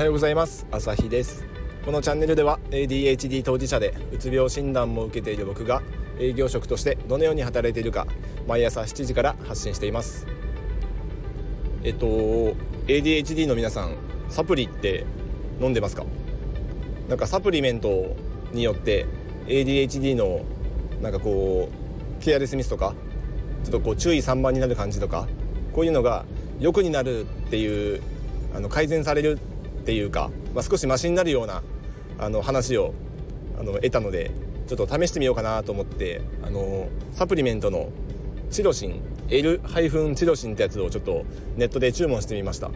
はようございます。朝日です。このチャンネルでは ADHD 当事者でうつ病診断も受けている僕が営業職としてどのように働いているか毎朝7時から発信しています。えっと ADHD の皆さんサプリって飲んでますか？なんかサプリメントによって ADHD のなんかこうケアレスミスとかちょっとこう注意散漫になる感じとかこういうのが良くになるっていうあの改善されるっていうか、まあ、少しマシになるようなあの話をあの得たのでちょっと試してみようかなと思ってあのサプリメントのチロシン L- チロシンってやつをちょっとネットで注文してみました。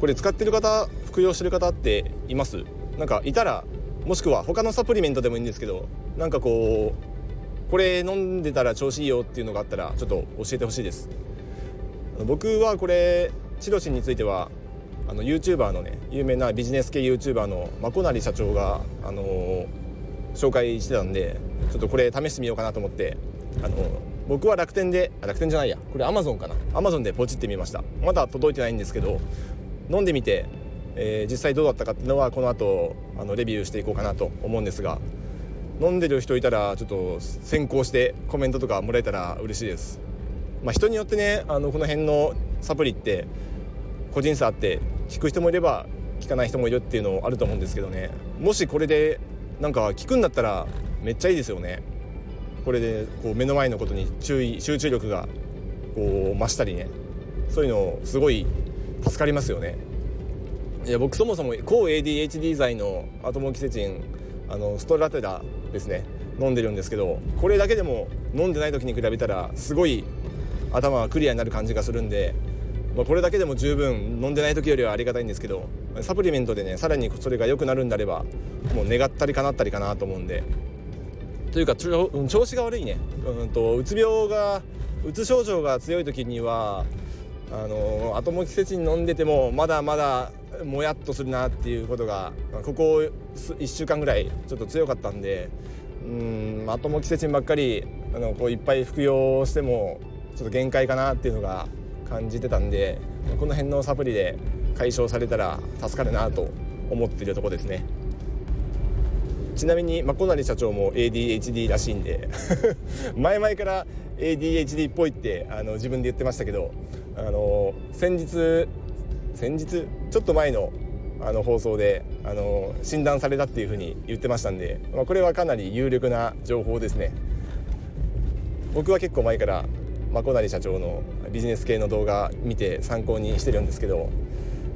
これ使ってる方服用してる方っています？なんかいたらもしくは他のサプリメントでもいいんですけどなんかこうこれ飲んでたら調子いいよっていうのがあったらちょっと教えてほしいです。僕はこれチロシンについてはあの YouTuber のね有名なビジネス系 YouTuber のまこなり社長が、あのー、紹介してたんでちょっとこれ試してみようかなと思って、あのー、僕は楽天で楽天じゃないやこれ Amazon かな Amazon でポチってみました。まだ届いてないんですけど飲んでみて、えー、実際どうだったかっていうのはこの後あのレビューしていこうかなと思うんですが飲んでる人いたらちょっと先行してコメントとかもらえたら嬉しいです。まあ、人によってねあのこの辺のサプリって個人差あって効く人もいれば効かない人もいるっていうのあると思うんですけどね。もしこれでなんか効くんだったらめっちゃいいですよね。これでこう目の前のことに注意集中力がこう増したりね。そういうのすごい助かりますよね。いや僕そもそも抗 ADHD 剤のアトモキセチンあのストラテラですね。飲んでるんですけどこれだけでも飲んでない時に比べたらすごい頭がクリアになる感じがするんで、まあ、これだけでも十分飲んでない時よりはありがたいんですけどサプリメントでねさらにそれが良くなるんであればもう願ったり叶ったりかなと思うんで。というか調子が悪いね。うんとうつ病がうつ症状が強い時にはあの後も季節に飲んでてもまだまだもやっとするなっていうことがここ1週間ぐらいちょっと強かったんでうん後も季節ばっかりあのこういっぱい服用してもちょっと限界かなっていうのが感じてたんでこの辺のサプリで解消されたら助かるなと思っているとこですね。ちなみにまこなり社長も ADHD らしいんで 前々から ADHD っぽいってあの自分で言ってましたけどあの先日先日ちょっと前のあの放送であの診断されたっていうふうに言ってましたんで、まあ、これはかなり有力な情報ですね。僕は結構前からまこなり社長のビジネス系の動画見て参考にしてるんですけど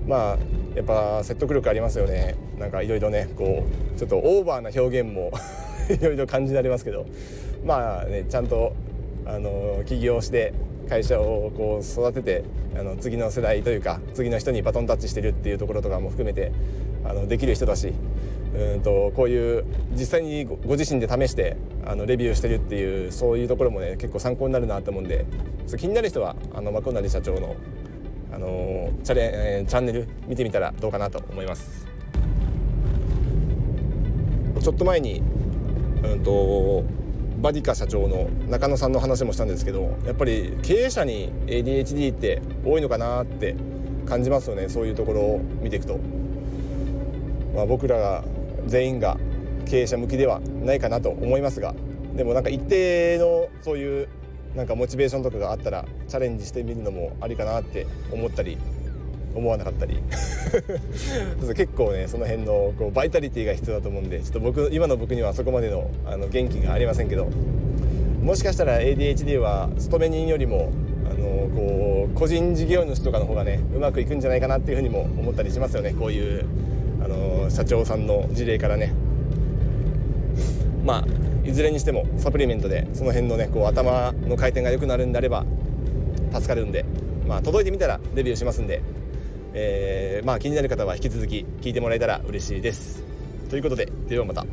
まあやっぱ説得力ありますよね。なんかいろいろねこうちょっとオーバーな表現も いろいろ感じられますけどまあねちゃんとあの起業して会社をこう育ててあの次の世代というか次の人にバトンタッチしてるっていうところとかも含めてあのできる人だしうんとこういう実際にご自身で試してあのレビューしてるっていうそういうところもね結構参考になるなと思うんで気になる人はあのマコナリ社長の、あのチャレ、えー、チャンネル見てみたらどうかなと思います。ちょっと前にうんとバディカ社長の中野さんの話もしたんですけどやっぱり経営者に ADHD って多いのかなって感じますよねそういうところを見ていくと、まあ、僕らが全員が経営者向きではないかなと思いますがでもなんか一定のそういうなんかモチベーションとかがあったらチャレンジしてみるのもありかなって思ったり思わなかったり。結構ねその辺のこうバイタリティが必要だと思うんでちょっと僕今の僕にはそこまでのあの元気がありませんけどもしかしたら ADHD は勤め人よりもあのこう個人事業主とかの方がねうまくいくんじゃないかなっていうふうにも思ったりしますよね。こういうあの社長さんの事例からねまあいずれにしてもサプリメントでその辺のねこう頭の回転が良くなるんであれば助かるんで、まあ、届いてみたらレビューしますんで、えー、まあ、気になる方は引き続き聞いてもらえたら嬉しいです。ということでではまた。